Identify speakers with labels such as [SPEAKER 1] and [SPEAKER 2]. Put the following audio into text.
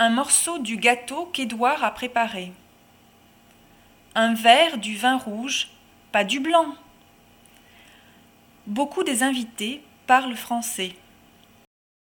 [SPEAKER 1] un morceau du gâteau qu'Édouard a préparé. Un verre du vin rouge, pas du blanc. Beaucoup des invités parlent français.